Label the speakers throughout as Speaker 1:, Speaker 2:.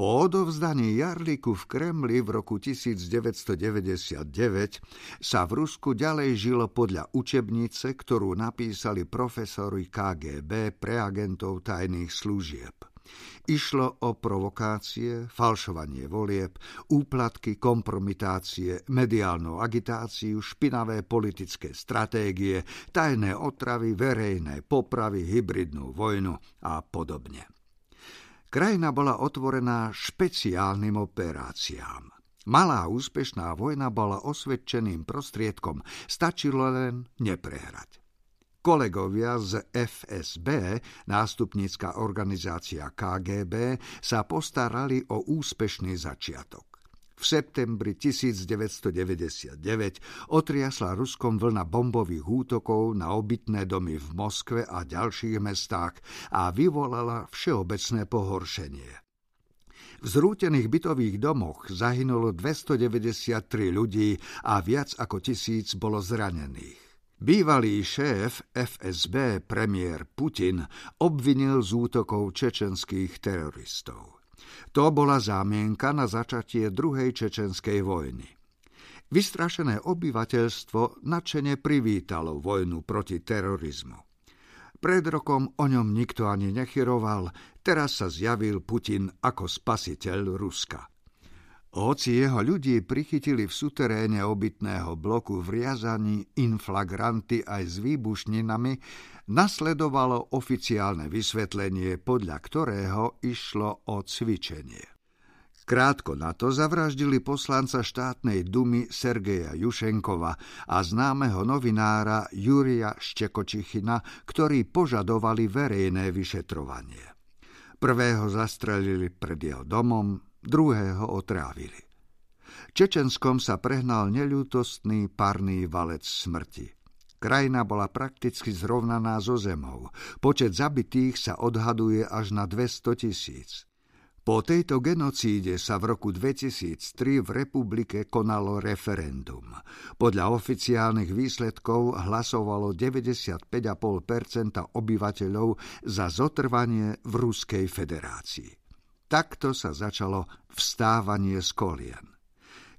Speaker 1: Po odovzdaní Jarliku v Kremli v roku 1999 sa v Rusku ďalej žilo podľa učebnice, ktorú napísali profesori KGB pre agentov tajných služieb. Išlo o provokácie, falšovanie volieb, úplatky, kompromitácie, mediálnu agitáciu, špinavé politické stratégie, tajné otravy, verejné popravy, hybridnú vojnu a podobne. Krajina bola otvorená špeciálnym operáciám. Malá úspešná vojna bola osvedčeným prostriedkom, stačilo len neprehrať. Kolegovia z FSB, nástupnícka organizácia KGB, sa postarali o úspešný začiatok. V septembri 1999 otriasla Ruskom vlna bombových útokov na obytné domy v Moskve a ďalších mestách a vyvolala všeobecné pohoršenie. V zrútených bytových domoch zahynulo 293 ľudí a viac ako tisíc bolo zranených. Bývalý šéf FSB, premiér Putin, obvinil z útokov čečenských teroristov. To bola zámienka na začatie druhej čečenskej vojny. Vystrašené obyvateľstvo nadšene privítalo vojnu proti terorizmu. Pred rokom o ňom nikto ani nechyroval, teraz sa zjavil Putin ako spasiteľ Ruska. Hoci jeho ľudí prichytili v suteréne obytného bloku v Riazani inflagranty aj s výbušninami, nasledovalo oficiálne vysvetlenie, podľa ktorého išlo o cvičenie. Krátko na to zavraždili poslanca štátnej dumy Sergeja Jušenkova a známeho novinára Júria Štekočichina, ktorí požadovali verejné vyšetrovanie. Prvého zastrelili pred jeho domom, druhého otrávili. Čečenskom sa prehnal neľútostný parný valec smrti. Krajina bola prakticky zrovnaná so zemou. Počet zabitých sa odhaduje až na 200 tisíc. Po tejto genocíde sa v roku 2003 v republike konalo referendum. Podľa oficiálnych výsledkov hlasovalo 95,5% obyvateľov za zotrvanie v Ruskej federácii. Takto sa začalo vstávanie z kolien.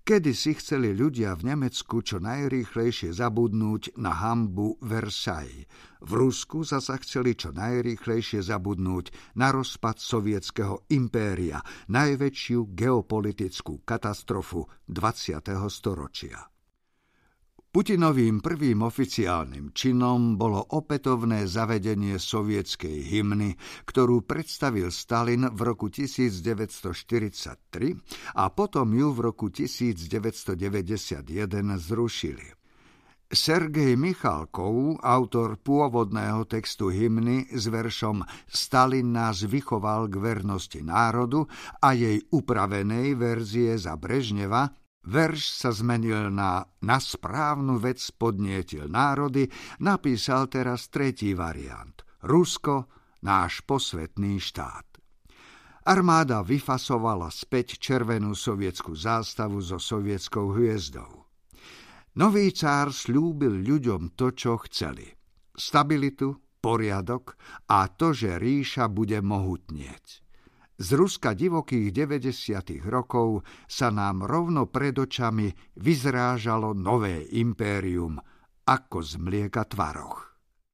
Speaker 1: Kedy si chceli ľudia v Nemecku čo najrýchlejšie zabudnúť na hambu Versailles. V Rusku sa chceli čo najrýchlejšie zabudnúť na rozpad sovietského impéria, najväčšiu geopolitickú katastrofu 20. storočia. Putinovým prvým oficiálnym činom bolo opätovné zavedenie sovietskej hymny, ktorú predstavil Stalin v roku 1943 a potom ju v roku 1991 zrušili. Sergej Michalkov, autor pôvodného textu hymny s veršom Stalin nás vychoval k vernosti národu a jej upravenej verzie za Brežneva, Verš sa zmenil na na správnu vec podnietil národy, napísal teraz tretí variant. Rusko, náš posvetný štát. Armáda vyfasovala späť červenú sovietskú zástavu so sovietskou hviezdou. Nový cár slúbil ľuďom to, čo chceli. Stabilitu, poriadok a to, že ríša bude mohutnieť. Z Ruska divokých 90. rokov sa nám rovno pred očami vyzrážalo nové impérium ako z mlieka tvaroch.